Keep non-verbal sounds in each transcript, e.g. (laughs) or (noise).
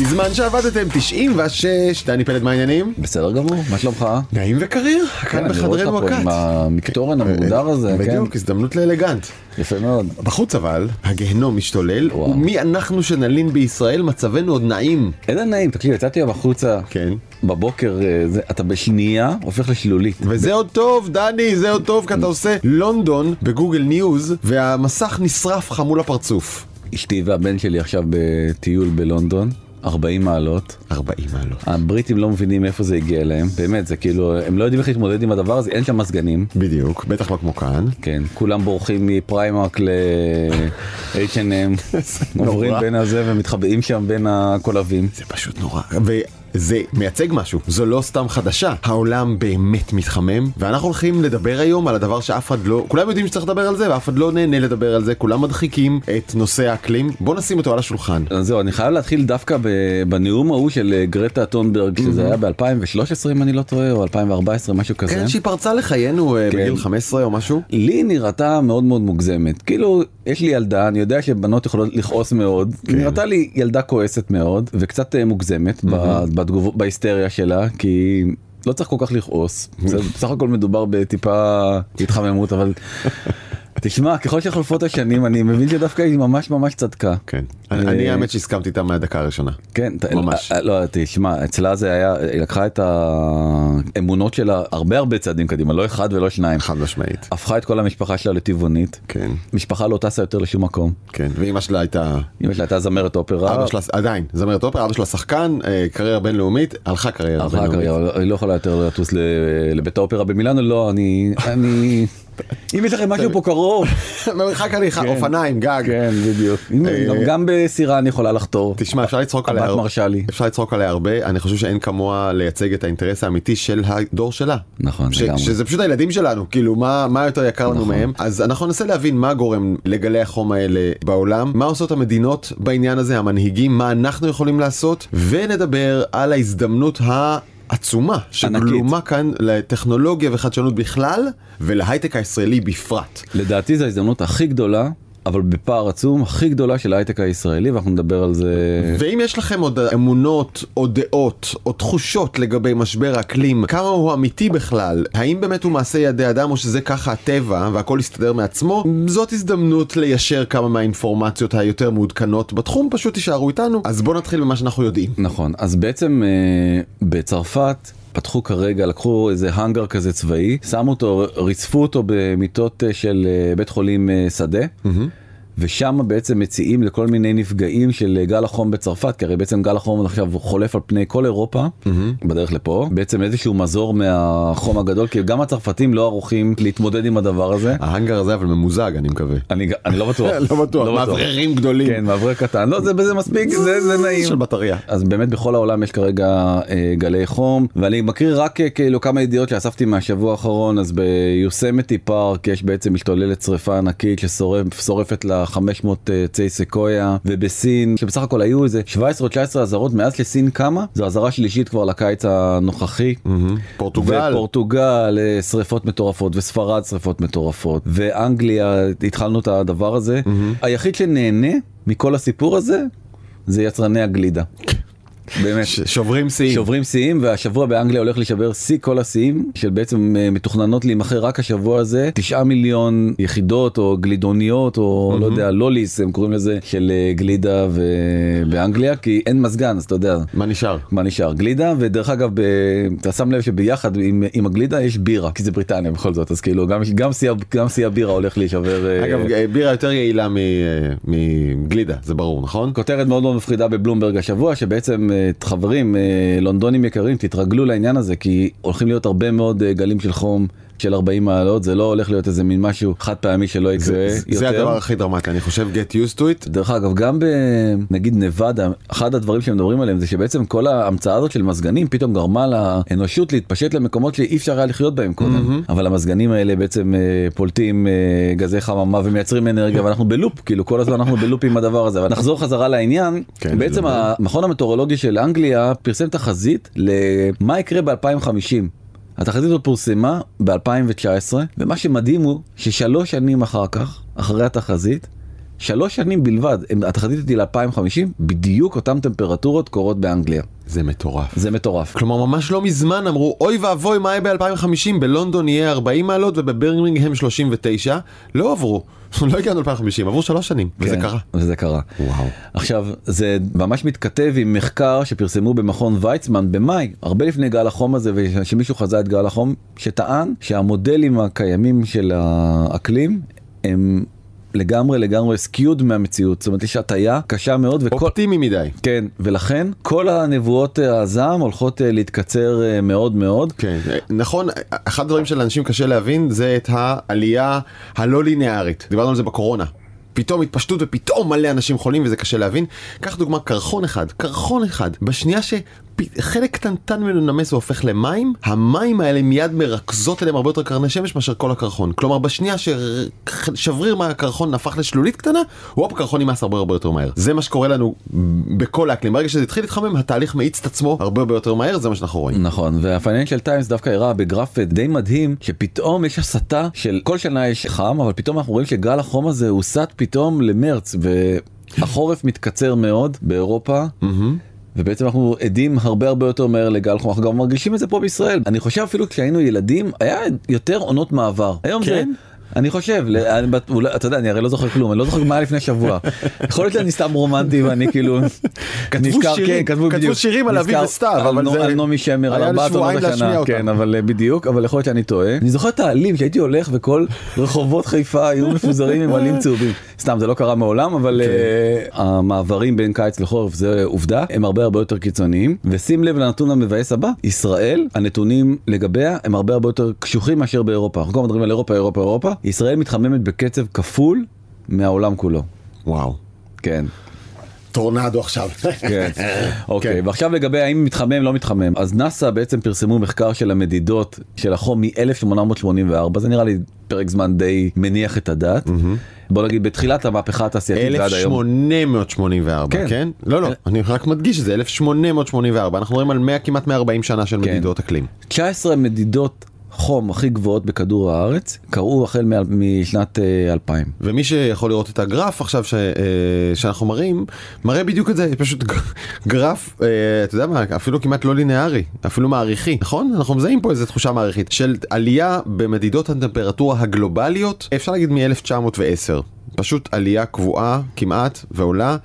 בזמן שעבדתם 96, דני פלד מה העניינים? בסדר גמור, מה שלומך? נעים וקריר, כאן בחדרנו הקט. עם המקטורן המהודר הזה, כן. בדיוק, הזדמנות לאלגנט. יפה מאוד. בחוץ אבל, הגיהנום משתולל, ומי אנחנו שנלין בישראל, מצבנו עוד נעים. איזה נעים, תקשיב, יצאתי היום החוצה. כן. בבוקר זה, אתה בשנייה הופך לשלולית. וזה עוד טוב, דני, זה עוד טוב, כי אתה עושה לונדון ב Google News, והמסך נשרף לך מול הפרצוף. אשתי והבן שלי עכשיו בטיול בלונדון. 40 מעלות. 40 מעלות. הבריטים לא מבינים איפה זה הגיע אליהם, באמת, זה כאילו, הם לא יודעים איך להתמודד עם הדבר הזה, אין שם מזגנים. בדיוק, בטח לא כמו כאן. כן, כולם בורחים מפריימרק ל-H&M, (laughs) עוברים בין הזה ומתחבאים שם בין הקולבים. זה פשוט נורא. זה מייצג משהו, זו לא סתם חדשה, העולם באמת מתחמם, ואנחנו הולכים לדבר היום על הדבר שאף אחד לא, כולם יודעים שצריך לדבר על זה, ואף אחד לא נהנה לדבר על זה, כולם מדחיקים את נושא האקלים, בוא נשים אותו על השולחן. אז זהו, אני חייב להתחיל דווקא בנאום ההוא של אה, גרטה טונברג, שזה היה ב-2013 אם אני לא טועה, או 2014, משהו כזה. כן, שהיא פרצה לחיינו אה, כן. בגיל 15 או משהו. לי נראתה מאוד מאוד מוגזמת, כאילו, יש לי ילדה, אני יודע שבנות יכולות לכעוס מאוד, כן. נראתה לי ילדה כועסת מאוד, וקצת אה, מוגזמת. בתגובות, בהיסטריה שלה, כי לא צריך כל כך לכעוס, (laughs) בסך הכל מדובר בטיפה התחממות, אבל תשמע, ככל שחולפות השנים אני מבין שדווקא היא ממש ממש צדקה. כן. אני אה, האמת שהסכמתי איתה מהדקה הראשונה. כן, ממש. אה, לא, תשמע, אצלה זה היה, היא לקחה את האמונות שלה הרבה הרבה צעדים קדימה, לא אחד ולא שניים. חד משמעית. הפכה את כל המשפחה שלה לטבעונית. כן. משפחה לא טסה יותר לשום מקום. כן, ואימא שלה הייתה... אימא שלה הייתה זמרת אופרה. אבא שלה עדיין, זמרת אופרה, אבא שלה שחקן, אה, קריירה בינלאומית, הלכה קריירה בינלאומית. הלכה קריירה, היא לא יכולה יותר לטוס לבית האופרה במילאנו, לא, אני... אם יש לכם משהו פה קרוב. (laughs) מרחק הליכה, כן. אופניים, גג. כן, בדיוק. אה, גם בסירה אני יכולה לחתור. תשמע, אפשר לצחוק עליה הרבה. אפשר לצחוק עליה הרבה, אני חושב שאין כמוה לייצג את האינטרס האמיתי של הדור שלה. נכון, לגמרי. שזה פשוט הילדים שלנו, כאילו, מה יותר יקר לנו נכון. מהם. אז אנחנו ננסה להבין מה גורם לגלי החום האלה בעולם, מה עושות המדינות בעניין הזה, המנהיגים, מה אנחנו יכולים לעשות, ונדבר על ההזדמנות ה... עצומה שגלומה כאן לטכנולוגיה וחדשנות בכלל ולהייטק הישראלי בפרט. לדעתי זו ההזדמנות הכי גדולה אבל בפער עצום הכי גדולה של ההייטק הישראלי ואנחנו נדבר על זה. ואם יש לכם עוד אמונות או דעות או תחושות לגבי משבר האקלים כמה הוא אמיתי בכלל האם באמת הוא מעשה ידי אדם או שזה ככה הטבע והכל יסתדר מעצמו זאת הזדמנות ליישר כמה מהאינפורמציות היותר מעודכנות בתחום פשוט תישארו איתנו אז בוא נתחיל במה שאנחנו יודעים. נכון אז בעצם אה, בצרפת פתחו כרגע, לקחו איזה האנגר כזה צבאי, שמו אותו, ריצפו אותו במיטות אה, של אה, בית חולים אה, שדה. Mm-hmm. ושם בעצם מציעים לכל מיני נפגעים של גל החום בצרפת, כי הרי בעצם גל החום עכשיו חולף על פני כל אירופה, mm-hmm. בדרך לפה, בעצם איזשהו מזור מהחום הגדול, כי גם הצרפתים לא ערוכים להתמודד עם הדבר הזה. ההאנגר הזה אבל ממוזג אני מקווה. אני, אני (laughs) לא בטוח. לא בטוח, לא מאווררים גדולים. כן, מאוורר קטן, לא זה, זה מספיק, זה, זה נעים. של בטריה. אז באמת בכל העולם יש כרגע אה, גלי חום, ואני מקריא רק אה, כאילו כמה ידיעות שאספתי מהשבוע האחרון, אז ביוסמתי פארק יש בעצם משתוללת שריפה ענקית ששורפת לה 500 עצי סקויה ובסין שבסך הכל היו איזה 17 או 19 אזהרות מאז שסין קמה זו אזהרה שלישית כבר לקיץ הנוכחי. פורטוגל. ופורטוגל אה, שריפות מטורפות וספרד שריפות מטורפות ואנגליה התחלנו את הדבר הזה היחיד שנהנה מכל הסיפור הזה זה יצרני הגלידה. באמת. שוברים שיאים. שוברים שיאים והשבוע באנגליה הולך להישבר שיא כל השיאים של בעצם אה, מתוכננות להימכר רק השבוע הזה 9 מיליון יחידות או גלידוניות או לא יודע לוליס הם קוראים לזה של אה, גלידה באנגליה כי אין מזגן אז אתה יודע. מה נשאר? מה נשאר גלידה ודרך אגב אתה שם לב שביחד עם, עם הגלידה יש בירה כי זה בריטניה בכל זאת אז כאילו גם גם שיא גם שיא הבירה הולך להישבר. אה, אגב בירה יותר יעילה מגלידה זה ברור נכון? כותרת מאוד מאוד מפחידה בבלומברג השבוע שבעצם חברים אה, לונדונים יקרים תתרגלו לעניין הזה כי הולכים להיות הרבה מאוד אה, גלים של חום של 40 מעלות זה לא הולך להיות איזה מין משהו חד פעמי שלא יקרה זה, יותר. זה הדבר הכי דרמטי אני חושב get used to it. דרך אגב גם בנגיד נבדה אחד הדברים שמדברים עליהם זה שבעצם כל ההמצאה הזאת של מזגנים פתאום גרמה לאנושות להתפשט למקומות שאי אפשר היה לחיות בהם קודם mm-hmm. אבל המזגנים האלה בעצם אה, פולטים אה, גזי חממה ומייצרים אנרגיה ואנחנו בלופ כאילו כל הזמן אנחנו בלופ עם הדבר הזה אבל נחזור חזרה לעניין כן, בעצם המכון המטאורולוגי של אנגליה פרסם תחזית למה יקרה ב-2050. התחזית הזאת פורסמה ב-2019, ומה שמדהים הוא ששלוש שנים אחר כך, אחרי התחזית, שלוש שנים בלבד, הם- התחזית היא ל-2050, בדיוק אותן טמפרטורות קורות באנגליה. זה מטורף. זה מטורף. כלומר ממש לא מזמן אמרו אוי ואבוי מה יהיה ב-2050 בלונדון יהיה 40 מעלות ובברמינגהם 39 לא עברו (laughs) לא הגענו ל-2050 עברו שלוש שנים וזה כן, קרה. וזה קרה. וואו. עכשיו זה ממש מתכתב עם מחקר שפרסמו במכון ויצמן במאי הרבה לפני גל החום הזה ושמישהו חזה את גל החום שטען שהמודלים הקיימים של האקלים הם לגמרי לגמרי skewed מהמציאות זאת אומרת יש הטיה קשה מאוד וכל אופטימי מדי. כן ולכן כל הנבואות אה, הזעם הולכות אה, להתקצר אה, מאוד מאוד כן, נכון, אחד הדברים שלאנשים קשה להבין זה את העלייה הלא ליניארית, דיברנו על זה בקורונה. פתאום התפשטות ופתאום מלא אנשים חולים וזה קשה להבין. קח דוגמה קרחון אחד, קרחון אחד, בשנייה שחלק קטנטן ממנו נמס והופך למים, המים האלה מיד מרכזות אליהם הרבה יותר קרני שמש מאשר כל הקרחון. כלומר בשנייה ששבריר מהקרחון הפך לשלולית קטנה, וופ, הקרחון נמס הרבה הרבה יותר מהר. זה מה שקורה לנו בכל האקלים. ברגע שזה התחיל להתחמם, התהליך מאיץ את עצמו הרבה הרבה יותר מהר, זה מה שאנחנו רואים. נכון וה Financial Times דווקא הראה בגרף די מדהים שפתאום יש הסטה של כל שנה יש חם אבל פתאום אנחנו רואים שגל החום הזה הוסט פתאום למרץ והחורף מתקצר מאוד באירופה. ובעצם אנחנו עדים הרבה הרבה יותר מהר לגל חום. אנחנו גם מרגישים את זה פה בישראל. אני חושב אפילו כשהיינו ילדים היה יותר עונות מעבר. היום זה. כן? אני חושב, אני אתה יודע, אני הרי לא זוכר כלום, אני לא זוכר מה היה לפני שבוע. יכול להיות שאני סתם רומנטי ואני כאילו... כתבו נזכר- שירים, כן, כתבו כתבו. שירים על אביב נזכר וסתיו, אבל זה- על נעמי שמר, על ארבעת עונות השנה. כן, אבל אה, בדיוק, אבל יכול להיות שאני טועה. אני זוכר את העלים שהייתי הולך וכל רחובות חיפה היו מפוזרים עם עלים צהובים. סתם, זה לא קרה מעולם, אבל אה, המעברים בין קיץ לחורף זה עובדה, הם הרבה הרבה יותר קיצוניים. ושים לב לנתון המבאס הבא, ישראל, הנתונים לגביה הם הרבה הרבה יותר קשוחים מאשר באירופה. אנחנו כל מדברים על אירופה, אירופה, אירופה. ישראל מתחממת בקצב כפול מהעולם כולו. וואו. כן. טורנדו עכשיו. כן. (laughs) אוקיי, כן. ועכשיו לגבי האם מתחמם לא מתחמם אז נאסא בעצם פרסמו מחקר של המדידות של החום מ-1884 זה נראה לי פרק זמן די מניח את הדעת. בוא נגיד בתחילת המהפכה התעשייתית ועד היום. 1884, כן. כן? לא, לא, אני רק מדגיש שזה 1884, אנחנו מדברים על 100 כמעט 140 שנה של כן. מדידות אקלים. 19 מדידות חום הכי גבוהות בכדור הארץ קרו החל משנת אה, 2000. ומי שיכול לראות את הגרף עכשיו ש, אה, שאנחנו מראים, מראה בדיוק את זה, פשוט גרף, אה, אתה יודע מה, אפילו כמעט לא לינארי, אפילו מעריכי, נכון? אנחנו מזהים פה איזו תחושה מעריכית של עלייה במדידות הטמפרטורה הגלובליות, אפשר להגיד מ-1910. פשוט עלייה קבועה כמעט ועולה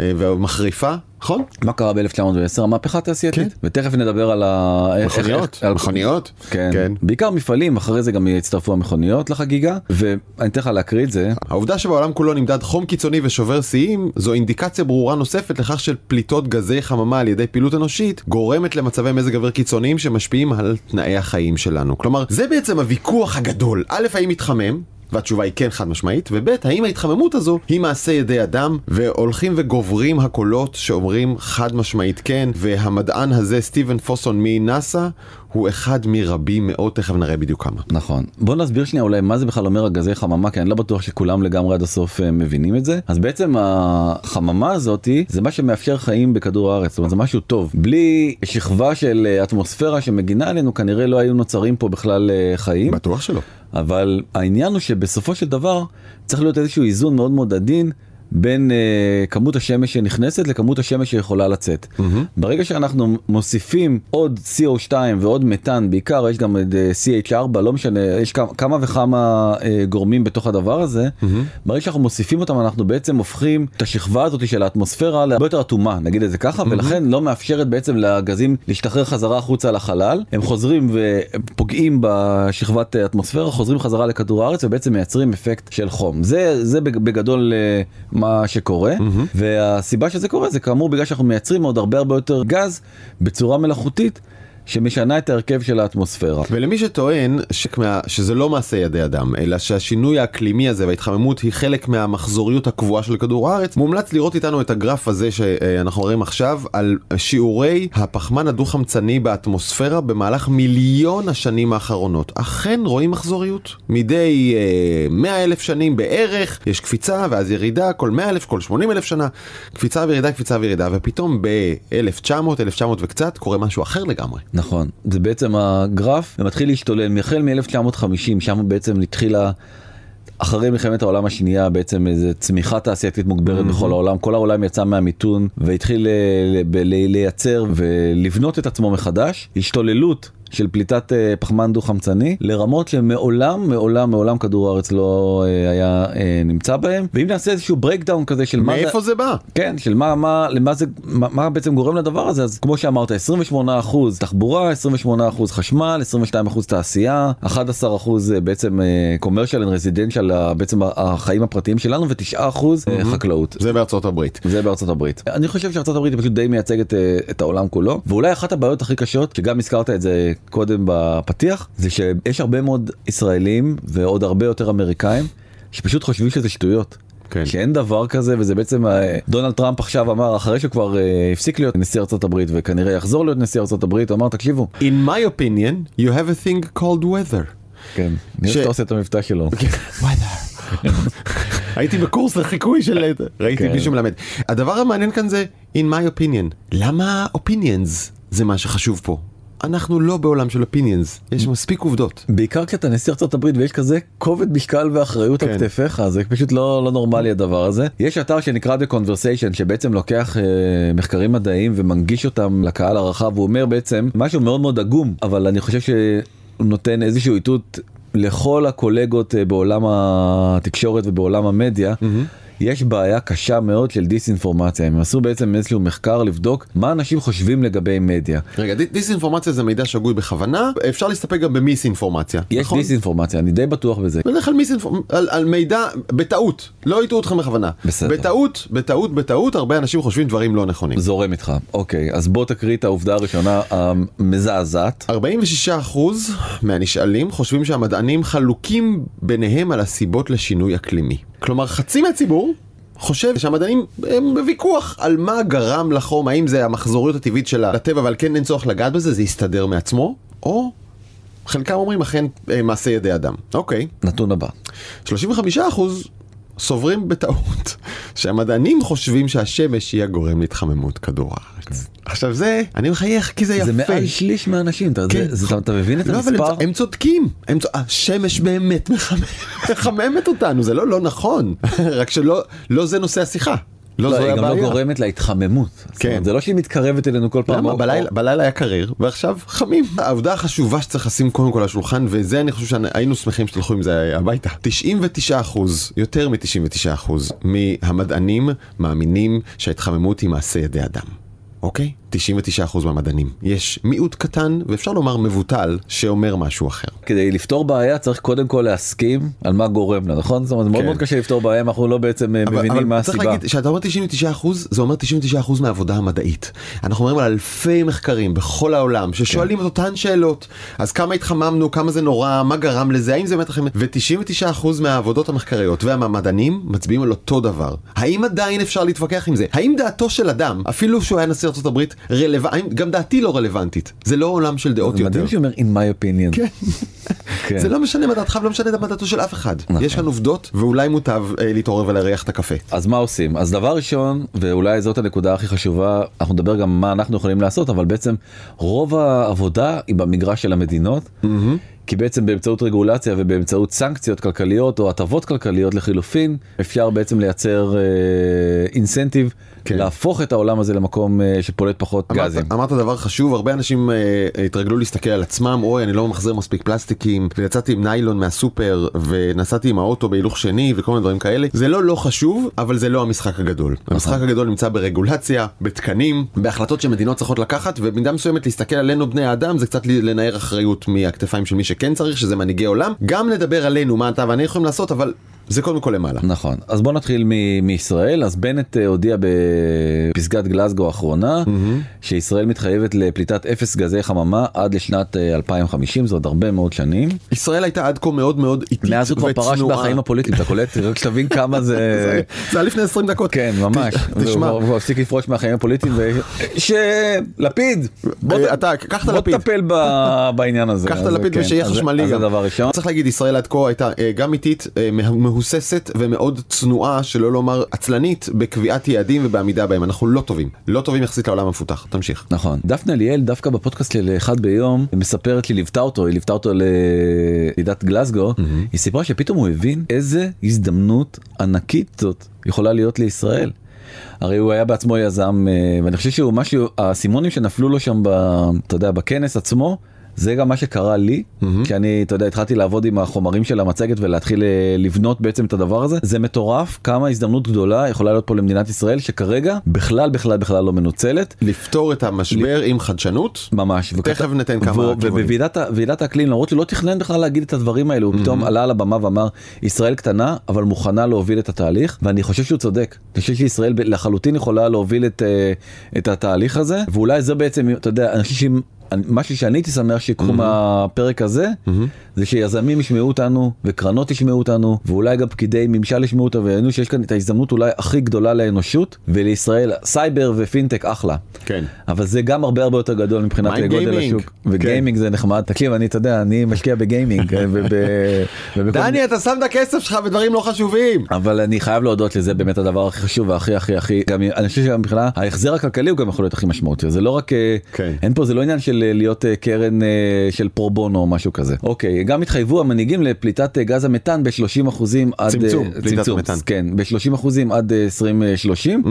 אה, ומחריפה, נכון? מה קרה ב-1910? המהפכה התעשייתית. כן. ותכף נדבר על ה... מכוניות, איך- על- מכוניות. כן. כן. בעיקר מפעלים, אחרי זה גם הצטרפו המכוניות לחגיגה, ואני אתן לך להקריא את זה. העובדה שבעולם כולו נמדד חום קיצוני ושובר שיאים זו אינדיקציה ברורה נוספת לכך של פליטות גזי חממה על ידי פעילות אנושית גורמת למצבי מזג אוויר קיצוניים שמשפיעים על תנאי החיים שלנו. כלומר, זה בעצם הוויכוח הגדול. א', האם מתחמם? והתשובה היא כן חד משמעית, וב' האם ההתחממות הזו היא מעשה ידי אדם, והולכים וגוברים הקולות שאומרים חד משמעית כן, והמדען הזה סטיבן פוסון מנאסא הוא אחד מרבים מאוד, תכף נראה בדיוק כמה. נכון. בוא נסביר שנייה אולי מה זה בכלל אומר הגזי חממה, כי אני לא בטוח שכולם לגמרי עד הסוף אה, מבינים את זה. אז בעצם החממה הזאתי זה מה שמאפשר חיים בכדור הארץ, זאת אומרת זה משהו טוב. בלי שכבה של אה, אטמוספירה שמגינה עלינו כנראה לא היו נוצרים פה בכלל אה, חיים. בטוח שלא. אבל העניין הוא שבסופו של דבר צריך להיות איזשהו איזון מאוד מאוד עדין בין uh, כמות השמש שנכנסת לכמות השמש שיכולה לצאת. Mm-hmm. ברגע שאנחנו מוסיפים עוד CO2 ועוד מתאן, בעיקר יש גם את uh, CH4, לא משנה, יש כמה, כמה וכמה uh, גורמים בתוך הדבר הזה, mm-hmm. ברגע שאנחנו מוסיפים אותם אנחנו בעצם הופכים את השכבה הזאת של האטמוספירה להרבה יותר אטומה, נגיד את זה ככה, mm-hmm. ולכן לא מאפשרת בעצם לגזים להשתחרר חזרה החוצה לחלל, הם חוזרים ופוגעים בשכבת האטמוספירה, חוזרים חזרה לכדור הארץ ובעצם מייצרים אפקט של חום. זה, זה בגדול uh, מה שקורה, mm-hmm. והסיבה שזה קורה זה כאמור בגלל שאנחנו מייצרים עוד הרבה הרבה יותר גז בצורה מלאכותית. שמשנה את ההרכב של האטמוספירה. ולמי שטוען שכמה, שזה לא מעשה ידי אדם, אלא שהשינוי האקלימי הזה וההתחממות היא חלק מהמחזוריות הקבועה של כדור הארץ, מומלץ לראות איתנו את הגרף הזה שאנחנו רואים עכשיו על שיעורי הפחמן הדו-חמצני באטמוספירה במהלך מיליון השנים האחרונות. אכן רואים מחזוריות. מדי אה, 100 אלף שנים בערך יש קפיצה ואז ירידה, כל 100 אלף, כל 80 אלף שנה, קפיצה וירידה, קפיצה וירידה, ופתאום ב-1900, 1900 וקצת קורה משהו אחר לגמרי. נכון, זה בעצם הגרף ומתחיל להשתולל מהחל מ-1950, שם בעצם התחילה אחרי מלחמת העולם השנייה בעצם איזה צמיחה תעשייתית מוגברת בכל העולם, כל העולם יצא מהמיתון והתחיל אה, ל- ב- ל- לייצר ולבנות את עצמו מחדש, השתוללות. של פליטת אה, פחמן דו חמצני לרמות שמעולם מעולם מעולם כדור הארץ לא אה, היה אה, נמצא בהם. ואם נעשה איזשהו breakdown כזה של מה מאיפה זה בא? כן של מה מה למה זה מה, מה בעצם גורם לדבר הזה? אז כמו שאמרת 28 אחוז תחבורה 28 אחוז חשמל 22 אחוז תעשייה 11 אחוז בעצם קומרשל רזידנציאל בעצם החיים הפרטיים שלנו ו9 אחוז חקלאות. זה בארצות הברית. זה בארצות הברית. אני חושב שארצות הברית פשוט די מייצגת את העולם כולו. ואולי אחת הבעיות הכי קשות שגם הזכרת את זה קודם בפתיח זה שיש הרבה מאוד ישראלים ועוד הרבה יותר אמריקאים שפשוט חושבים שזה שטויות. כן. שאין דבר כזה וזה בעצם אה, דונלד טראמפ עכשיו אמר אחרי שהוא כבר אה, הפסיק להיות נשיא ארצות הברית וכנראה יחזור להיות נשיא ארצות הברית הוא אמר תקשיבו In my opinion, you have a thing called weather. כן נראה שאתה עושה את המבטא שלו (laughs) weather. (laughs) הייתי בקורס לחיקוי של ראיתי כן. מישהו מלמד. הדבר המעניין כאן זה in my opinion. למה opinions זה מה שחשוב פה? אנחנו לא בעולם של opinions, יש מספיק עובדות. בעיקר כשאתה נשיא ארצות הברית ויש כזה כובד משקל ואחריות על כן. כתפיך זה פשוט לא לא נורמלי הדבר הזה יש אתר שנקרא The Conversation שבעצם לוקח אה, מחקרים מדעיים ומנגיש אותם לקהל הרחב הוא אומר בעצם משהו מאוד מאוד עגום אבל אני חושב שהוא נותן איזשהו איתות לכל הקולגות אה, בעולם התקשורת ובעולם המדיה. יש בעיה קשה מאוד של דיסאינפורמציה הם עשו בעצם איזשהו מחקר לבדוק מה אנשים חושבים לגבי מדיה. רגע, דיס- דיסאינפורמציה זה מידע שגוי בכוונה, אפשר להסתפק גם במיסאינפורמציה. יש נכון? דיסאינפורמציה אני די בטוח בזה. בדרך כלל מיסאינפורמציה, על, על מידע בטעות, לא הטעו אותך בכוונה. בסדר. בטעות, בטעות, בטעות, הרבה אנשים חושבים דברים לא נכונים. זורם איתך אוקיי אז בוא תקריא את העובדה הראשונה המזעזעת 46% מהנשאלים חושבים שהמדענים חלוקים ביניהם על הסיבות לשינוי אקלימי. כלומר חצי מהציבור חושב שהמדענים הם בוויכוח על מה גרם לחום, האם זה המחזוריות הטבעית של הטבע ועל כן אין צורך לגעת בזה, זה יסתדר מעצמו, או חלקם אומרים אכן אה, מעשה ידי אדם. אוקיי. נתון הבא 35% סוברים בטעות (laughs) שהמדענים חושבים שהשמש היא הגורם להתחממות כדור הארץ. עכשיו זה, אני מחייך כי זה יפה. זה מעל שליש מהאנשים אתה, כן. זה, זה, אתה מבין את לא, אבל המספר? הם, הם צודקים, הם צ... השמש באמת מחממת (laughs) אותנו, זה לא לא נכון, (laughs) רק שלא לא זה נושא השיחה. לא, לא, זו היא גם לא הבעיה. גורמת להתחממות. כן. אומרת, זה לא שהיא מתקרבת אלינו כל פעם. למה? או- בלילה, בלילה היה קריר ועכשיו חמים. העובדה החשובה שצריך לשים קודם כל על השולחן וזה אני חושב שהיינו שמחים שתלכו עם זה הביתה. 99 אחוז, יותר מ-99 אחוז מהמדענים מאמינים שההתחממות היא מעשה ידי אדם. אוקיי? 99% מהמדענים. יש מיעוט קטן, ואפשר לומר מבוטל, שאומר משהו אחר. כדי לפתור בעיה צריך קודם כל להסכים על מה גורם לה, נכון? זאת אומרת, מאוד כן. מאוד קשה לפתור בעיה אם אנחנו לא בעצם אה, אבל- מבינים מה אבל צריך הסיבה. להגיד, כשאתה אומר 99% זה אומר 99% מהעבודה המדעית. אנחנו מדברים על אלפי מחקרים בכל העולם ששואלים את אותן שאלות. אז כמה התחממנו, כמה זה נורא, מה גרם לזה, האם זה באמת לכם... ו-99% מהעבודות המחקריות והמדענים מצביעים על אותו דבר. האם עדיין אפשר להתווכח עם זה? האם דעתו של אדם, אפילו שהוא היה נשיא ארה"ב, רלו... האם גם דעתי לא רלוונטית? זה לא עולם של דעות יותר. מדהים שאומר in my opinion. כן. (laughs) כן. זה לא משנה מה דעתך ולא משנה מה דעתו של אף אחד. נכון. יש כאן עובדות ואולי מוטב אה, להתעורר ולהריח את הקפה. אז מה עושים? אז דבר ראשון, ואולי זאת הנקודה הכי חשובה, אנחנו נדבר גם מה אנחנו יכולים לעשות, אבל בעצם רוב העבודה היא במגרש של המדינות, כי בעצם באמצעות רגולציה ובאמצעות סנקציות כלכליות או הטבות כלכליות לחילופין, אפשר בעצם לייצר אינסנטיב כן. להפוך את העולם הזה למקום אה, שפולט פחות אמרת, גזים. אמרת דבר חשוב, הרבה אנשים אה, התרגלו להסתכל על עצמם, אוי אני לא ממחזר מספיק פלסטיקים, ויצאתי עם ניילון מהסופר, ונסעתי עם האוטו בהילוך שני וכל מיני דברים כאלה. זה לא לא חשוב, אבל זה לא המשחק הגדול. המשחק הגדול נמצא ברגולציה, בתקנים, בהחלטות שמדינות צריכות לקחת, ובמידה מסוימת להסתכל עלינו בני האדם זה קצת לנער אחריות מהכתפיים של מי שכן צריך, שזה מנהיגי עולם. גם לדבר עלינו מה אתה ואני יכולים לעשות, אבל זה קודם כל למעלה. נכון אז בוא נתחיל מ- מישראל אז בנט אה, הודיע בפסגת גלסגו האחרונה שישראל מתחייבת לפליטת אפס גזי חממה עד לשנת אה, 2050 זה עוד הרבה מאוד שנים. ישראל הייתה עד כה מאוד מאוד איטית מאז הוא כבר פרש וצנועה. מהחיים הפוליטיים אתה קולט רק שתבין כמה זה (laughs) זה היה לפני 20 דקות. כן ממש (laughs) תשמע, הוא הפסיק לפרוש מהחיים הפוליטיים ו- שלפיד בוא אה, ת- אתה, קח את בוא הלפיד. תטפל ב- בעניין הזה קח את אז הלפיד כן, ושיהיה אז זה- חשמלי אז זה גם. דבר ראשון. צריך להגיד ישראל עד כה הייתה אה, גם איטית, אה, מה- מהוססת ומאוד צנועה, שלא לומר עצלנית, בקביעת יעדים ובעמידה בהם. אנחנו לא טובים. לא טובים יחסית לעולם המפותח. תמשיך. נכון. דפנה ליאל דווקא בפודקאסט של אחד ביום מספרת לי ליוותה אותו היא ליוותה אותו לוועידת גלסגו היא סיפרה שפתאום הוא הבין איזה הזדמנות ענקית זאת יכולה להיות לישראל. הרי הוא היה בעצמו יזם אה, ואני חושב שהוא משהו האסימונים שנפלו לו שם ב, אתה יודע בכנס עצמו זה גם מה שקרה לי mm-hmm. כי אני אתה יודע התחלתי לעבוד עם החומרים של המצגת ולהתחיל אה, לבנות בעצם את הדבר הזה זה מטורף כמה הזדמנות גדולה יכולה להיות פה למדינת ישראל שכרגע בכלל בכלל בכלל לא מנוצלת לפתור את המשבר עם חדשנות. ממש תכף ניתן כמה כיוונים. ובוועידת האקלים למרות שהוא לא תכנן בכלל להגיד את הדברים האלו הוא פתאום עלה על הבמה ואמר ישראל קטנה אבל מוכנה להוביל את התהליך ואני חושב שהוא צודק אני חושב שישראל לחלוטין יכולה להוביל את, אה, את התהליך הזה ואולי זה בעצם אתה יודע אני חושב שאם משהו שאני הייתי שמח שיקחו מהפרק הזה זה שיזמים ישמעו אותנו וקרנות ישמעו אותנו ואולי גם פקידי ממשל ישמעו אותנו וידעו שיש כאן את ההזדמנות אולי הכי גדולה לאנושות ולישראל סייבר ופינטק אחלה. כן. אבל זה גם הרבה הרבה יותר גדול מבחינת גודל? השוק וגיימינג זה נחמד תקשיב אני אתה יודע אני משקיע בגיימינג אה, דני, אתה שם את הכסף שלך בדברים לא חשובים. אבל אני חייב להודות לזה באמת הדבר הכי חשוב והכי הכי הכי גם אני חושב שמבחינה ההחזר הכלכלי הוא גם יכול להיות הכי משמעותי זה לא רק אה, כן. אין פה זה לא עניין של להיות אה, קרן אה, של פרו בונו או משהו כזה. אוקיי גם התחייבו המנהיגים לפליטת אה, גז המתאן ב-30 אחוזים עד צמצום, פליטת המתאן. כן ב-30 אחוזים עד אה, 2030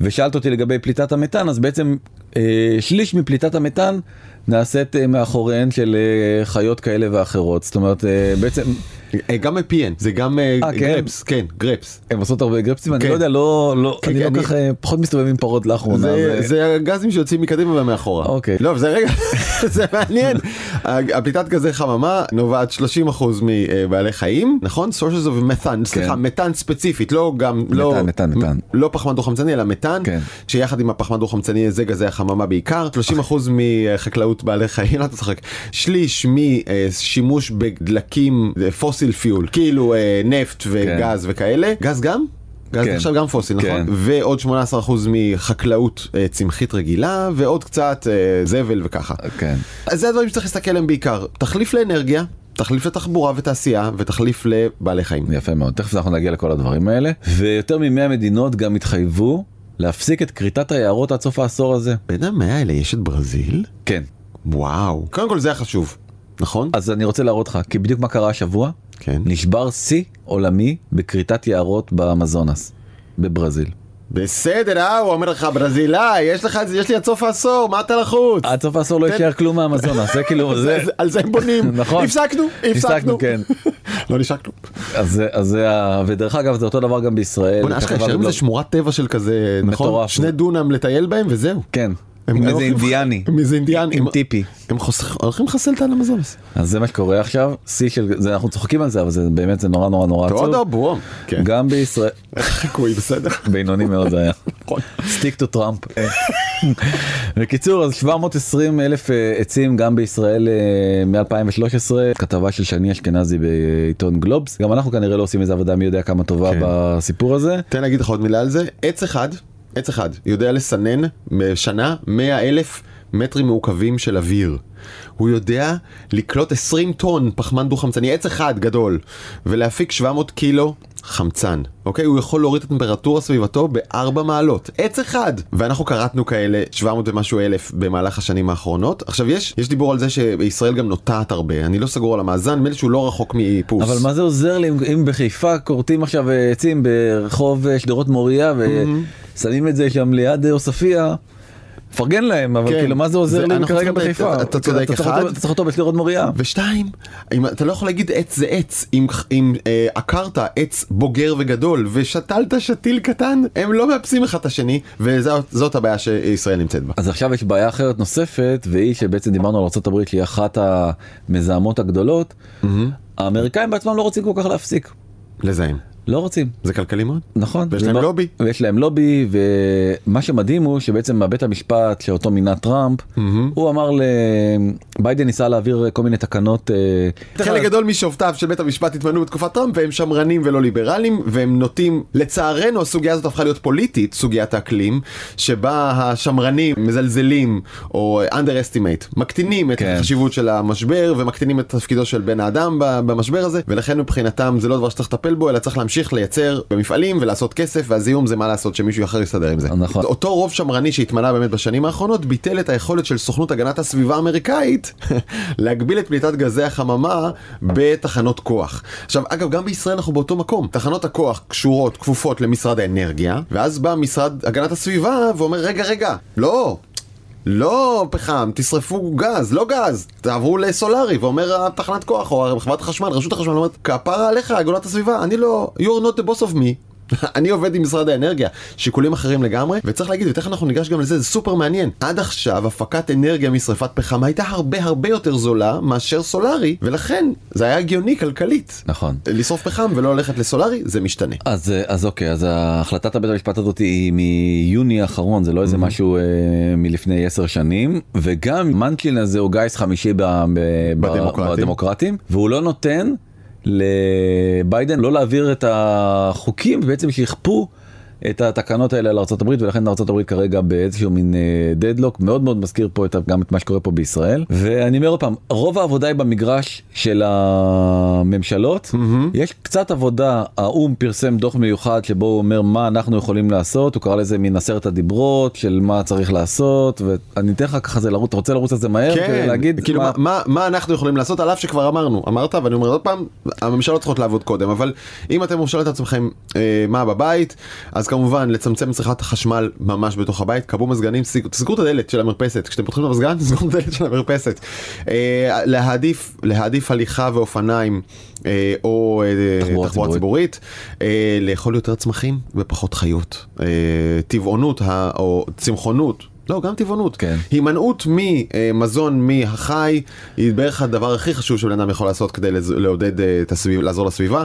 ושאלת אותי לגבי פליטת המתאן אז בעצם אה, שליש מפליטת המתאן נעשית אה, מאחוריהן של אה, חיות כאלה ואחרות. זאת אומרת אה, בעצם גם מפיהן, זה גם אה, אה, כן. גרפס, כן, גרפס. הם עושות הרבה גרפסים אני כן. לא יודע לא לא כן, אני לא ככה פחות מסתובב עם פרות לאחרונה. זה, אה, הגזים שיוצאים מקדימה ומאחורה. אוקיי. לא, זה רגע, (laughs) זה מעניין. הפליטת גזי חממה נובעת 30% מבעלי חיים, נכון? sources of methane, סליחה, מתאן ספציפית, לא גם, לא. מתאן, מתאן. לא פחמן דו חמצני אלא מתאן. שיחד עם הפחמן דו חמצני זה גזי החממה בעיקר, 30% מחקלאות בעלי חיים, לא תצחק, שליש משימוש בדלקים פוסיל פיול, כאילו אה, נפט וגז וכאלה, גז גם? גז כן. נחשב גם פוסיל, נכון? כן. ועוד 18% מחקלאות אה, צמחית רגילה ועוד קצת אה, זבל וככה. כן. אז זה הדברים שצריך להסתכל עליהם בעיקר. תחליף לאנרגיה, תחליף לתחבורה ותעשייה ותחליף לבעלי חיים. יפה מאוד תכף אנחנו נגיע לכל הדברים האלה ויותר מ-100 מדינות גם התחייבו להפסיק את כריתת היערות עד סוף העשור הזה. בין המאה האלה יש את ברזיל? כן. וואו. קודם כל זה החשוב, נכון? אז אני רוצה להראות לך כי בדיוק מה קרה השבוע כן. נשבר שיא עולמי בכריתת יערות באמזונס בברזיל. בסדר, אה, הוא אומר לך ברזילאי, יש לך יש לי עד סוף העשור, מה אתה לחוץ? עד סוף העשור לא יישאר כלום מהאמזונס זה כאילו (laughs) זה על זה הם בונים. (laughs) נכון. הפסקנו, הפסקנו. כן. (laughs) לא כלום. אז זה ודרך אגב זה אותו דבר גם בישראל. בוא'נה, אשכרה יישאר בבלוג. מזה שמורת טבע של כזה, נכון? מטורף. שני דונם לטייל בהם וזהו. כן. עם לא איזה אינדיאני. עם איזה אינדיאני. עם טיפי. הם הולכים לחסל את האמזונס. אז זה מה שקורה עכשיו שיא של אנחנו צוחקים על זה אבל זה באמת זה נורא נורא נורא עצוב. תודה בום. כן. גם בישראל חיקוי בסדר. (laughs) בינוני מאוד זה היה. stick to טראמפ. בקיצור אז 720 אלף אה, עצים גם בישראל מ-2013 כתבה של שני אשכנזי בעיתון גלובס גם אנחנו כנראה לא עושים איזה עבודה מי יודע כמה טובה כן. בסיפור הזה. תן להגיד לך עוד מילה על זה. עץ אחד, עץ אחד, יודע לסנן בשנה 100 אלף מטרים מעוקבים של אוויר. הוא יודע לקלוט 20 טון פחמן דו חמצני, עץ אחד גדול, ולהפיק 700 קילו חמצן. אוקיי? הוא יכול להוריד את הטמפרטורה סביבתו בארבע מעלות. עץ אחד! ואנחנו כרתנו כאלה 700 ומשהו אלף במהלך השנים האחרונות. עכשיו יש, יש דיבור על זה שישראל גם נוטעת הרבה. אני לא סגור על המאזן, נדמה לי שהוא לא רחוק מאיפוס. אבל מה זה עוזר לי אם, בחיפה כורתים עכשיו אה, עצים ברחוב אה, שדרות מוריה ושמים את זה שם ליד אה, עוספיא. פרגן להם אבל כן. כאילו מה זה עוזר לי כרגע בחיפה אתה- אתה צודק, אחד. אתה צריך אותו בשדרות מוריה. ושתיים, אם אתה לא יכול להגיד עץ זה עץ, אם, אם אה, עקרת עץ בוגר וגדול ושתלת שתיל קטן, הם לא מאפסים אחד את השני, וזאת הבעיה שישראל נמצאת בה. אז עכשיו יש בעיה אחרת נוספת והיא שבעצם דיברנו על ארה"ב שהיא אחת המזהמות הגדולות. האמריקאים בעצמם לא רוצים כל כך להפסיק. לזהם. לא רוצים. זה כלכלי מאוד. נכון. ויש להם לובי. ויש להם לובי, ומה שמדהים הוא שבעצם בית המשפט שאותו מינה טראמפ, הוא אמר לביידן ניסה להעביר כל מיני תקנות. אה, חלק גדול משופטיו של בית המשפט התמנו בתקופת טראמפ והם שמרנים ולא ליברלים והם נוטים לצערנו הסוגיה הזאת הפכה להיות פוליטית סוגיית האקלים שבה השמרנים מזלזלים או underestimate מקטינים את כן. החשיבות של המשבר ומקטינים את תפקידו של בן האדם במשבר הזה ולכן מבחינתם זה לא דבר שצריך לטפל בו אלא צריך להמשיך לייצר במפעלים ולעשות כסף והזיהום זה מה לעשות שמישהו אחר יסתדר עם זה. נכון. אותו רוב שמרני שהתמנה באמת בשנים האחרונות ביטל את היכולת של סוכנות הגנת הסביבה האמריקאית (laughs) להגביל את פליטת גזי החממה בתחנות כוח. עכשיו אגב גם בישראל אנחנו באותו מקום תחנות הכוח קשורות כפופות למשרד האנרגיה ואז בא משרד הגנת הסביבה ואומר רגע רגע לא. לא פחם, תשרפו גז, לא גז, תעברו לסולארי, ואומר התחנת כוח או חברת החשמל, רשות החשמל אומרת, כפרה עליך, הגנת הסביבה, אני לא, you're not the boss of me. אני עובד עם משרד האנרגיה, שיקולים אחרים לגמרי, וצריך להגיד, ותכף אנחנו ניגש גם לזה, זה סופר מעניין. עד עכשיו הפקת אנרגיה משרפת פחם הייתה הרבה הרבה יותר זולה מאשר סולארי, ולכן זה היה הגיוני כלכלית. נכון. לשרוף פחם ולא ללכת לסולארי, זה משתנה. אז אה, אז אוקיי אז החלטת בית המשפט הזאת היא מיוני האחרון זה לא איזה משהו אה, מלפני עשר שנים וגם מנקין הזה הוא גיס חמישי ב, ב- בדמוקרטים. בדמוקרטים והוא לא נותן לביידן לא להעביר את החוקים בעצם שיכפו את התקנות האלה על ארה"ב ולכן ארה"ב כרגע באיזשהו מין דדלוק מאוד מאוד מזכיר פה את, גם את מה שקורה פה בישראל. ואני אומר עוד פעם רוב העבודה היא במגרש של הממשלות. יש קצת עבודה האו"ם פרסם דוח מיוחד שבו הוא אומר מה אנחנו יכולים לעשות. הוא קרא לזה מין עשרת הדיברות של מה צריך לעשות ואני אתן לך ככה זה לרוץ אתה רוצה לרוץ על זה מהר? כדי כן, להגיד כאילו מה, מה, מה אנחנו יכולים לעשות על אף שכבר אמרנו, אמרת ואני אומר עוד פעם, הממשלות צריכות לעבוד קודם, אבל אם אתם שואלים את עצמכם אה, מה בבית, אז כמובן לצמצם צריכת החשמל ממש בתוך הבית, כבו מזגנים, סג- תסגרו את הדלת של המרפסת, כשאתם פותחים את המזגן, (laughs) תסגרו את הדלת של המרפסת. אה, להעדיף, להעדיף הליכה ואופניים. אה, או אה, תחבורה תחבורה ציבורית, אה, לאכול יותר צמחים ופחות חיות, אה, טבעונות ה- או צמחונות, לא גם טבעונות, כן. הימנעות ממזון מהחי היא בערך הדבר הכי חשוב שבן אדם יכול לעשות כדי לעודד את הסביבה, לעזור לסביבה.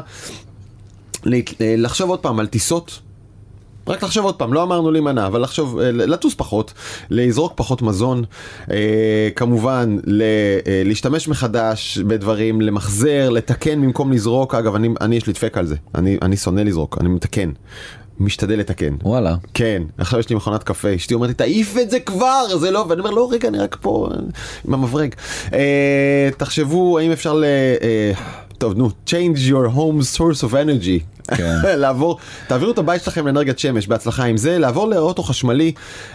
לחשוב עוד פעם על טיסות. רק לחשוב עוד פעם, לא אמרנו להימנע, אבל לחשוב, אה, לטוס פחות, לזרוק פחות מזון, אה, כמובן אה, להשתמש מחדש בדברים, למחזר, לתקן במקום לזרוק, אגב, אני, אני יש לי דפק על זה, אני, אני שונא לזרוק, אני מתקן, משתדל לתקן. וואלה. כן, עכשיו יש לי מכונת קפה, אשתי אומרת לי תעיף את זה כבר, זה לא, ואני אומר לא רגע אני רק פה עם המברג. אה, תחשבו האם אפשר ל... אה, טוב נו, change your home source of energy. כן. (laughs) לעבור, תעבירו את הבית שלכם לאנרגיית שמש, בהצלחה עם זה, לעבור לאוטו חשמלי,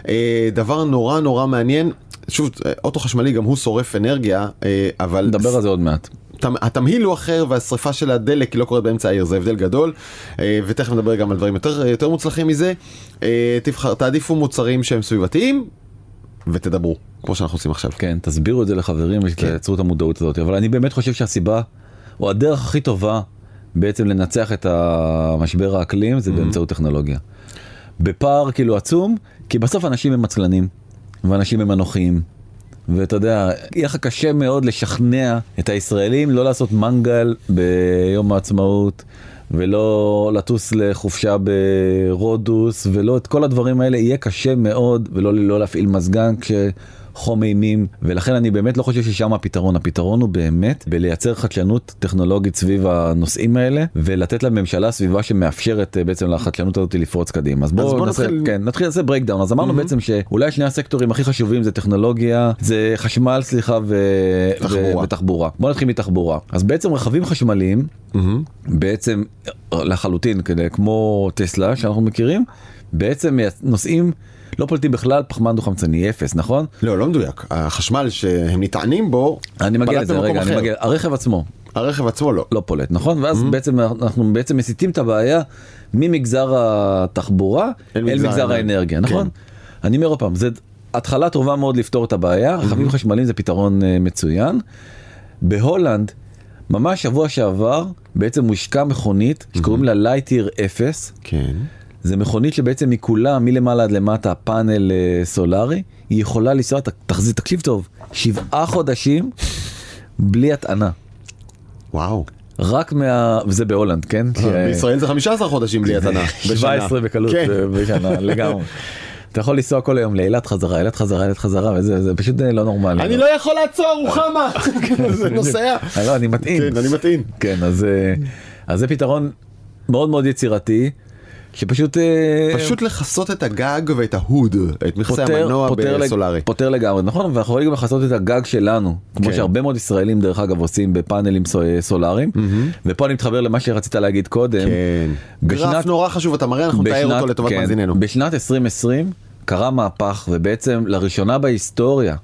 אה, דבר נורא נורא מעניין. שוב, אה, אוטו חשמלי גם הוא שורף אנרגיה, אה, אבל... נדבר על זה עוד מעט. התמ- התמהיל הוא אחר והשריפה של הדלק היא לא קורית באמצע העיר זה הבדל גדול ותכף נדבר גם על דברים יותר יותר מוצלחים מזה תבחר תעדיפו מוצרים שהם סביבתיים ותדברו כמו שאנחנו עושים עכשיו. כן, תסבירו את זה לחברים כן. ותייצרו את המודעות הזאת, אבל אני באמת חושב שהסיבה, או הדרך הכי טובה בעצם לנצח את המשבר האקלים Mm-hmm. זה באמצעות טכנולוגיה. בפער כאילו עצום, כי בסוף אנשים הם עצלנים, ואנשים הם אנוכיים. ואתה יודע, יהיה לך קשה מאוד לשכנע את הישראלים לא לעשות מנגל ביום העצמאות, ולא לטוס לחופשה ברודוס, ולא את כל הדברים האלה, יהיה קשה מאוד, ולא לא להפעיל מזגן כשחום אימים, ולכן אני באמת לא חושב ששם הפתרון, הפתרון הוא באמת בלייצר חדשנות טכנולוגית סביב הנושאים האלה, ולתת לממשלה סביבה שמאפשרת אה, בעצם לחדשנות הזאת לפרוץ קדימה. אז בואו בוא נעשה, נתחיל- כן, נתחיל לעשות breakdown, אז אמרנו בעצם שאולי שני הסקטורים הכי חשובים זה טכנולוגיה, זה חשמל סליחה ו... תחבורה. ו... ותחבורה. בוא נתחיל מתחבורה. אז בעצם רכבים חשמליים, בעצם לחלוטין כדי כמו טסלה שאנחנו מכירים, בעצם נוסעים לא פולטים בכלל פחמן דו חמצני אפס נכון? לא לא מדויק החשמל שהם נטענים בו אני מגיע לזה רגע, אני אחר. מגיע, הרכב עצמו הרכב עצמו לא. לא פולט נכון ואז בעצם אנחנו בעצם מסיטים את הבעיה ממגזר התחבורה אל אל מגזר מגזר האנרגיה. נכון? כן. אני אומר עוד פעם זה התחלה טובה מאוד לפתור את הבעיה רכבים חשמליים זה פתרון אה, מצוין. בהולנד ממש שבוע שעבר בעצם הושקה מכונית שקוראים לה Lightyear 0 כן. זה מכונית שבעצם היא כולה מלמעלה עד למטה פאנל אה, סולארי היא יכולה לנסוע ת- תחזיר תקשיב טוב שבעה חודשים בלי הטענה. וואו. רק מה... וזה בהולנד, כן? ש- בישראל זה 15 חודשים בלי. בשנה. 17 בקלות כן. אה, בשנה (laughs) לגמרי. אתה יכול לנסוע כל היום לאילת חזרה, אילת חזרה, אילת חזרה, וזה זה פשוט אה, לא נורמלי. אני לא יכול לעצור, רוחמה! (laughs) זה נוסע. (laughs) אה, לא, אני מטעין. כן, אני מטעין. כן, אה, אז זה פתרון מאוד מאוד יצירתי, שפשוט אה, פשוט לכסות את הגג ואת ההוד, את מכסה המנוע פותר, לג- בסולארי. פותר לגמרי, נכון, ואנחנו יכולים גם לכסות את הגג שלנו, כמו כן. שהרבה מאוד ישראלים דרך אגב עושים בפאנלים סו- סולאריים, ופה אני מתחבר למה שרצית להגיד קודם. כן. בשנת- גרף נורא חשוב, אתה מראה, אנחנו נתאר אותו לטובת כן, מאזיננו. בשנת 2020 קרה מהפך ובעצם לראשונה בהיסטוריה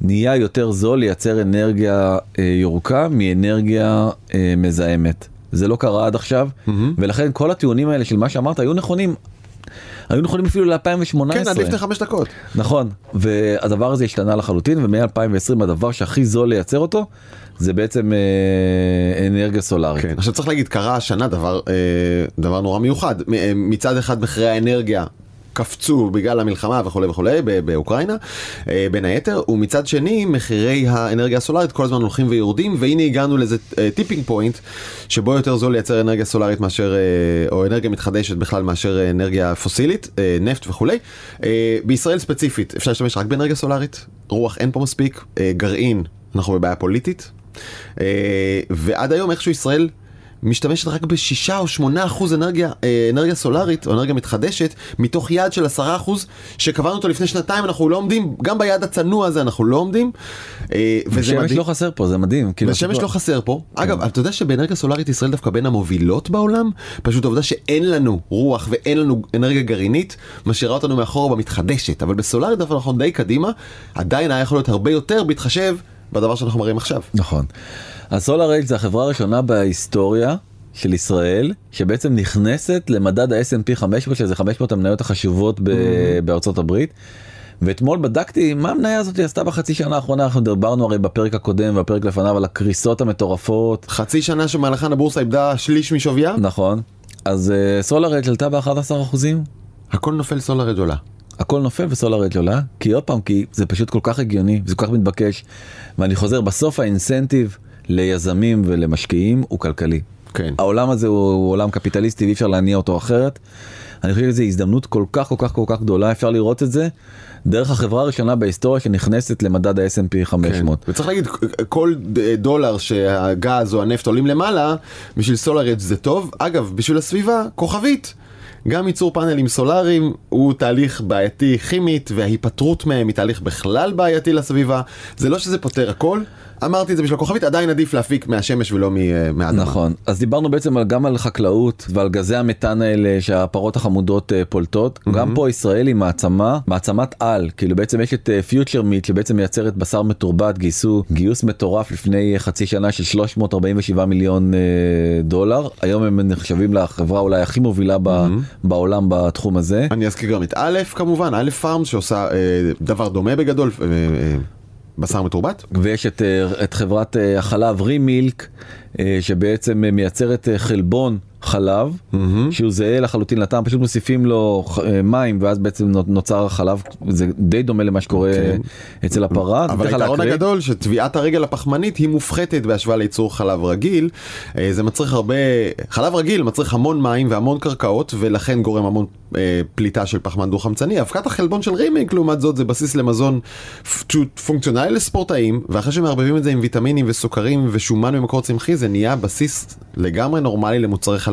נהיה יותר זול לייצר אנרגיה אה, ירוקה מאנרגיה אה, מזהמת. זה לא קרה עד עכשיו ולכן כל הטיעונים האלה של מה שאמרת היו נכונים. היו נכונים אפילו ל-2018. כן, עד לפני חמש דקות. נכון, והדבר הזה השתנה לחלוטין ומ-2020 הדבר שהכי זול לייצר אותו זה בעצם אה, אנרגיה סולארית. כן. עכשיו צריך להגיד, קרה השנה דבר, אה, דבר נורא מיוחד. אה, מצד אחד מחירי האנרגיה קפצו בגלל המלחמה וכולי וכולי באוקראינה, אה, בין היתר, ומצד שני מחירי האנרגיה הסולארית כל הזמן הולכים ויורדים, והנה הגענו לאיזה tipping point, שבו יותר זול לייצר אנרגיה סולארית מאשר, אה, או אנרגיה מתחדשת בכלל מאשר אה, אנרגיה פוסילית, אה, נפט וכולי. אה, בישראל ספציפית אפשר להשתמש רק באנרגיה סולארית, רוח אין פה מספיק, אה, גרעין, אנחנו בבעיה פוליטית. אה, ועד היום איכשהו ישראל משתמשת רק בשישה או שמונה אחוז אנרגיה, אה, אנרגיה סולארית או אנרגיה מתחדשת מתוך יעד של עשרה אחוז שקבענו אותו לפני שנתיים אנחנו לא עומדים גם ביעד הצנוע הזה אנחנו לא עומדים. אה, וזה מדהים. לא חסר פה זה מדהים. כאילו, הסיפור- לא חסר פה. אגב, אתה יודע שבאנרגיה סולארית ישראל דווקא בין המובילות בעולם? פשוט העובדה שאין לנו רוח ואין לנו אנרגיה גרעינית, משאירה אותנו מאחור במתחדשת. אבל בסולארית דווקא אנחנו די קדימה, עדיין היה יכול להיות הרבה יותר בהתחשב בדבר שאנחנו מראים עכשיו. נכון. אז סולארייט זה החברה הראשונה בהיסטוריה של ישראל שבעצם נכנסת למדד ה-S&P 500 שזה 500 המניות החשובות ב- בארצות הברית. ואתמול בדקתי מה המניה הזאת עשתה בחצי שנה האחרונה אנחנו דיברנו הרי בפרק הקודם והפרק לפניו על הקריסות המטורפות. חצי שנה שמהלכן הבורסה איבדה שליש משוויה, נכון. אז סולארייט עלתה ב-11 אחוזים. הכל נופל סולארית עולה. הכל נופל וסולארית עולה כי עוד פעם כי זה פשוט כל כך הגיוני וזה כל כך מתבקש. ואני חוזר בסוף האינסנטיב ליזמים ולמשקיעים הוא כלכלי. כן. העולם הזה הוא, הוא עולם קפיטליסטי ואי אפשר להניע אותו אחרת. אני חושב שזו הזדמנות כל כך כל כך כל כך גדולה אפשר לראות את זה דרך החברה הראשונה בהיסטוריה שנכנסת למדד ה-S&P 500. וצריך להגיד, כל דולר שהגז או הנפט עולים למעלה, בשביל סולארית זה טוב. אגב, בשביל הסביבה, כוכבית. גם ייצור פאנלים סולאריים הוא תהליך בעייתי כימית, וההיפטרות מהם היא תהליך בכלל בעייתי לסביבה. זה לא שזה פותר הכל. אמרתי את זה בשביל הכוכבית, עדיין עדיף להפיק מהשמש ולא מהאדמה. נכון. אז דיברנו בעצם גם על חקלאות ועל גזי המתאן האלה שהפרות החמודות אה, פולטות. גם פה ישראל היא מעצמה מעצמת על. כאילו בעצם יש את פיוטר מיט שבעצם מייצרת בשר מתורבת גייסו גיוס מטורף לפני חצי שנה של 347 מיליון אה, דולר. היום הם נחשבים לחברה אולי הכי מובילה ב- בעולם בתחום הזה. אני אזכיר גם את א' כמובן, א' פארם שעושה אה, דבר דומה בגדול, אה, אה, בשר מתורבת. ויש את, אה, את חברת אה, החלב רימילק אה, שבעצם מייצרת חלבון חלב שהוא זהה לחלוטין לטעם פשוט מוסיפים לו אה, מים ואז בעצם נו- נוצר החלב זה די דומה למה שקורה כן. אצל הפרה. אבל היתרון להקריא? הגדול שטביעת הרגל הפחמנית היא מופחתת בהשוואה לייצור חלב רגיל. אה, זה מצריך הרבה, חלב רגיל מצריך המון מים והמון קרקעות ולכן גורם המון אה, פליטה של פחמן דו חמצני. אבקת החלבון של רימיק לעומת זאת זה בסיס למזון פונקציונלי לספורטאים ואחרי שמערבבים את זה עם ויטמינים וסוכרים ושומן ממקור צמחי זה נהיה בסיס לגמרי נורמלי למוצרי חלב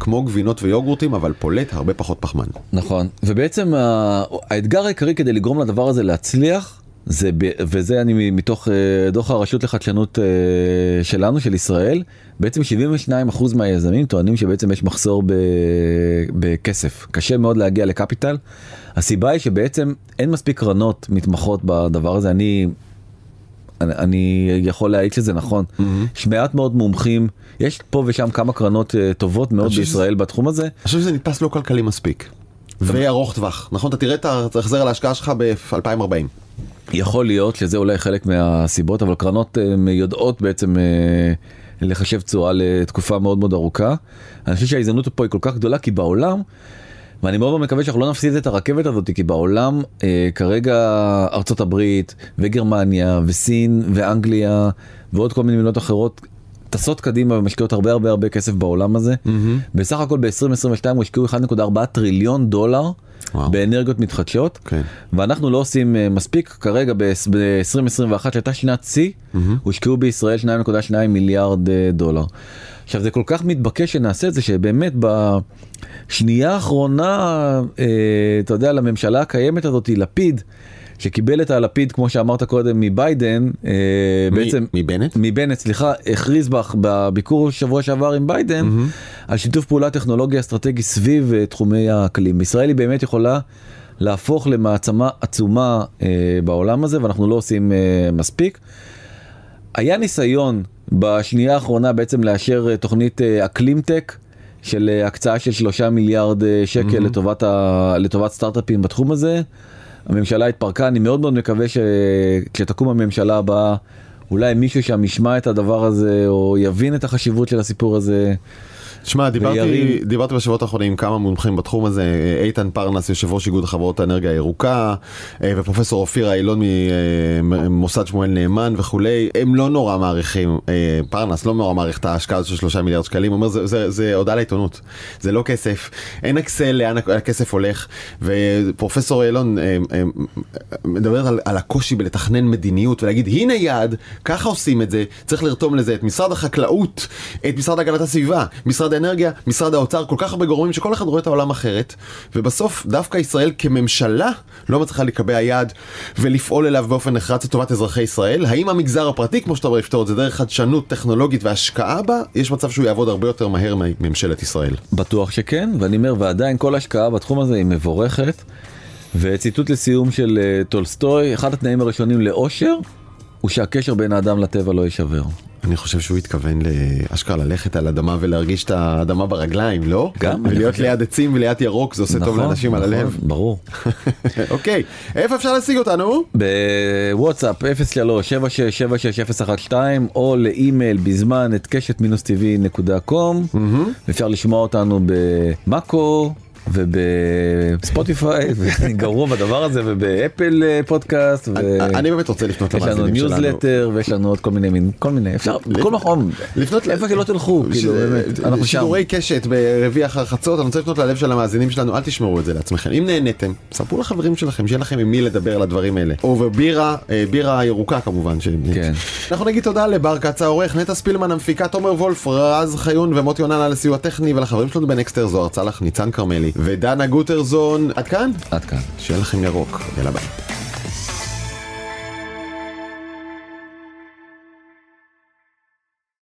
כמו גבינות ויוגורטים אבל פולט הרבה פחות פחמן. נכון ובעצם האתגר העיקרי כדי לגרום לדבר הזה להצליח זה וזה אני מתוך אה, דוח הרשות לחדשנות אה, שלנו של ישראל בעצם 72% מהיזמים טוענים שבעצם יש מחסור ב- בכסף קשה מאוד להגיע לקפיטל הסיבה היא שבעצם אין מספיק קרנות מתמחות בדבר הזה אני. אני, אני יכול להעיד שזה נכון יש מעט מאוד מומחים יש פה ושם כמה קרנות אה, טובות מאוד חושב שזה- בישראל בתחום הזה אני חושב שזה נתפס לא כלכלי מספיק. וארוך טווח, נכון? אתה תראה את ההחזר על ההשקעה שלך ב-2040. יכול להיות שזה אולי חלק מהסיבות אבל קרנות הן יודעות בעצם אה, לחשב תשואה לתקופה מאוד מאוד ארוכה. אני חושב שההזדמנות פה היא כל כך גדולה כי בעולם. ואני מאוד מקווה שאנחנו לא נפסיד את הרכבת הזאת כי בעולם אה, כרגע ארצות הברית וגרמניה וסין ואנגליה ועוד כל מיני מדינות אחרות טסות קדימה ומשקיעות הרבה הרבה הרבה כסף בעולם הזה. בסך הכל ב-2022 הושקעו 1.4 טריליון דולר. וואו. באנרגיות מתחדשות כן. ואנחנו לא עושים אה, מספיק כרגע ב-2021 שהייתה שנת שיא הושקעו בישראל 2.2 מיליארד אה, דולר. עכשיו זה כל כך מתבקש שנעשה את זה שבאמת בשנייה האחרונה אה, אתה יודע לממשלה הקיימת הזאת לפיד. שקיבל את הלפיד כמו שאמרת קודם מביידן אה, מ- בעצם מבנט? מבנט סליחה הכריז בביקור שבוע שעבר עם ביידן על שיתוף פעולה טכנולוגי אסטרטגי סביב אה, תחומי האקלים. ישראל היא באמת יכולה להפוך למעצמה עצומה אה, בעולם הזה ואנחנו לא עושים אה, מספיק. היה ניסיון בשנייה האחרונה בעצם לאשר אה, תוכנית אה, אקלים טק של אה, הקצאה של שלושה מיליארד שקל לטובת, ה... לטובת סטארט-אפים בתחום הזה. הממשלה התפרקה, אני מאוד מאוד מקווה שכשתקום הממשלה הבאה אולי מישהו שם ישמע את הדבר הזה או יבין את החשיבות של הסיפור הזה. תשמע, דיברתי, וירים. דיברתי בשבועות האחרונים עם כמה מומחים בתחום הזה, איתן פרנס, יושב ראש איגוד חברות האנרגיה הירוקה, אה, ופרופסור אופירה אילון ממוסד שמואל נאמן וכולי, הם לא נורא מעריכים, אה, פרנס לא נורא מעריך את ההשקעה הזאת של שלושה מיליארד שקלים, הוא אומר זה, זה, זה הודעה לעיתונות, זה לא כסף, אין אקסל לאן הכסף הולך, ופרופסור אילון אה, אה, מדבר על, על הקושי בלתכנן מדיניות ולהגיד הנה יעד, ככה עושים את זה, צריך לרתום לזה את משרד החקלאות, את משרד הגנת הסביבה, משרד האנרגיה, משרד האוצר, כל כך הרבה גורמים שכל אחד רואה את העולם אחרת, ובסוף דווקא ישראל כממשלה לא מצליחה לקבע יעד ולפעול אליו באופן נחרץ לטובת אזרחי ישראל. האם המגזר הפרטי, כמו שאתה אומר, יפתור את זה דרך חדשנות טכנולוגית והשקעה בה, יש מצב שהוא יעבוד הרבה יותר מהר מממשלת ישראל. בטוח שכן, ואני אומר, ועדיין כל השקעה בתחום הזה היא מבורכת. וציטוט לסיום של אה, טולסטוי, אחד התנאים הראשונים לאושר הוא שהקשר בין האדם לטבע לא יישבר. אני חושב שהוא התכוון לאשכרה ללכת על אדמה ולהרגיש את האדמה ברגליים, לא? גם, ולהיות חושב. ליד עצים וליד ירוק זה עושה טוב נכון, לאנשים על נכון, הלב. ברור. (laughs) אוקיי, איפה אפשר להשיג אותנו? בוואטסאפ 03-7676-012 או לאימייל בזמן at קשת מינוס TV נקודה com אפשר לשמוע אותנו במאקו ובספוטיפיי (laughs) וגרוע בדבר הזה ובאפל אה, פודקאסט אני באמת רוצה לפנות לנו למאזינים שלנו. ניוזלטר ויש לנו עוד כל מיני מין כל מיני אפשר בכל מקום לפנות איפה שלא תלכו כאילו באמת אנחנו שם. שידורי קשת ברביעי אחר חצות, אני רוצה לפנות ללב של המאזינים שלנו, אל תשמרו את זה לעצמכם. אם נהניתם, ספרו לחברים שלכם, שיהיה לכם עם מי לדבר על הדברים האלה. או בבירה, אה, בירה ירוקה כמובן. כן. אנחנו נגיד תודה לבר כץ העורך, נטע ספילמן המפיקה, תומר וולף, רז חיון ומוטי יונן על הסיוע הטכני, ולחברים שלנו בנקסטר זוהר צלח, ניצן כרמלי ודנה גוטרזון. עד כאן? עד כאן. שיהיה לכם ירוק. יאללה ביי.